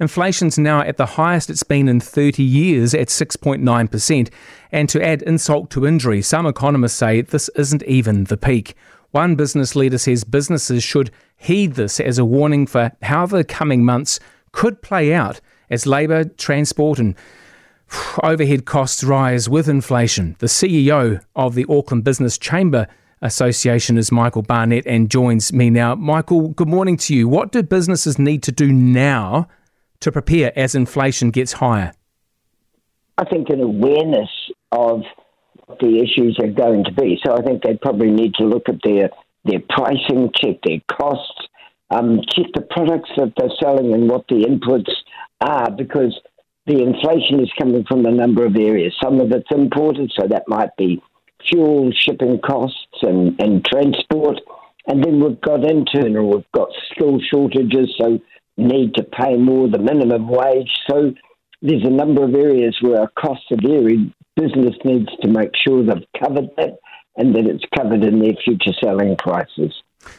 Inflation's now at the highest it's been in 30 years at 6.9%. And to add insult to injury, some economists say this isn't even the peak. One business leader says businesses should heed this as a warning for how the coming months could play out as labour, transport, and overhead costs rise with inflation. The CEO of the Auckland Business Chamber Association is Michael Barnett and joins me now. Michael, good morning to you. What do businesses need to do now to prepare as inflation gets higher? I think an awareness of what the issues are going to be. So I think they probably need to look at their their pricing, check their costs, um, check the products that they're selling and what the inputs are, because the inflation is coming from a number of areas. Some of it's imported, so that might be fuel, shipping costs, and, and transport. And then we've got internal, we've got skill shortages, so need to pay more the minimum wage. So there's a number of areas where our costs are varied. Business needs to make sure they've covered that and that it's covered in their future selling prices.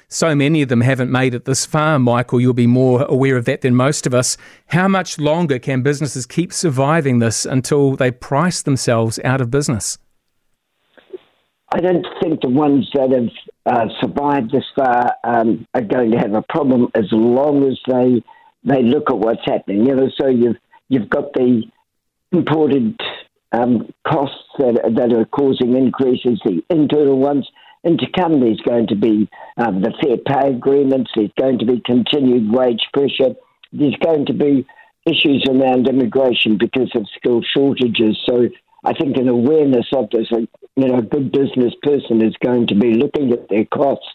So many of them haven't made it this far, Michael. You'll be more aware of that than most of us. How much longer can businesses keep surviving this until they price themselves out of business? I don't think the ones that have uh, survived this far um, are going to have a problem as long as they they look at what's happening. You know, so you've you've got the imported um, costs that, that are causing increases, the internal ones. And to come, there's going to be um, the fair pay agreements, there's going to be continued wage pressure, there's going to be issues around immigration because of skill shortages. So I think an awareness of this, you know, a good business person is going to be looking at their costs.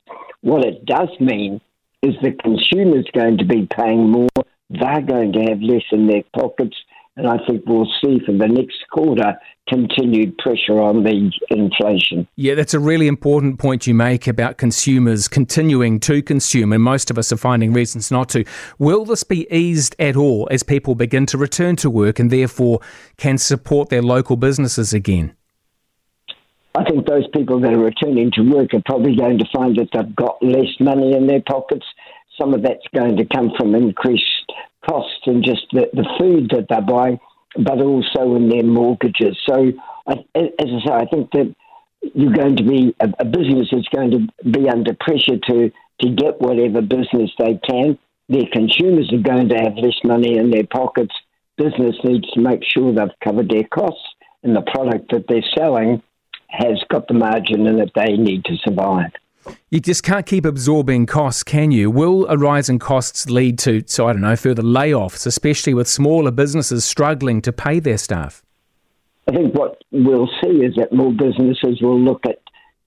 What it does mean is the consumer's going to be paying more, they're going to have less in their pockets, and I think we'll see for the next quarter continued pressure on the inflation. Yeah, that's a really important point you make about consumers continuing to consume, and most of us are finding reasons not to. Will this be eased at all as people begin to return to work and therefore can support their local businesses again? I think those people that are returning to work are probably going to find that they've got less money in their pockets. Some of that's going to come from increased costs and just the, the food that they're buying, but also in their mortgages. So, I, as I say, I think that you're going to be a, a business that's going to be under pressure to to get whatever business they can. Their consumers are going to have less money in their pockets. Business needs to make sure they've covered their costs and the product that they're selling has got the margin in it they need to survive. You just can't keep absorbing costs, can you? Will a rise in costs lead to, so I don't know, further layoffs, especially with smaller businesses struggling to pay their staff? I think what we'll see is that more businesses will look at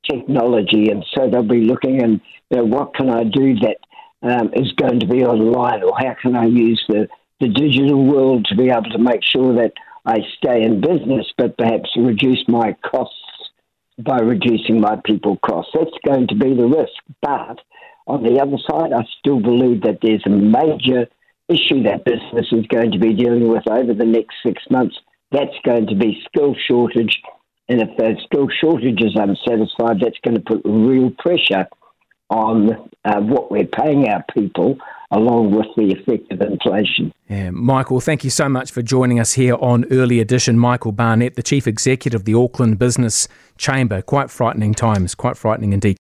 technology, and so they'll be looking and you know, what can I do that um, is going to be online, or how can I use the, the digital world to be able to make sure that I stay in business, but perhaps reduce my costs by reducing my people costs. That's going to be the risk. But on the other side, I still believe that there's a major issue that business is going to be dealing with over the next six months. That's going to be skill shortage. And if those skill shortages are unsatisfied, that's going to put real pressure on uh, what we're paying our people along with the effect of inflation. Yeah, Michael, thank you so much for joining us here on Early Edition. Michael Barnett, the Chief Executive of the Auckland Business Chamber. Quite frightening times, quite frightening indeed.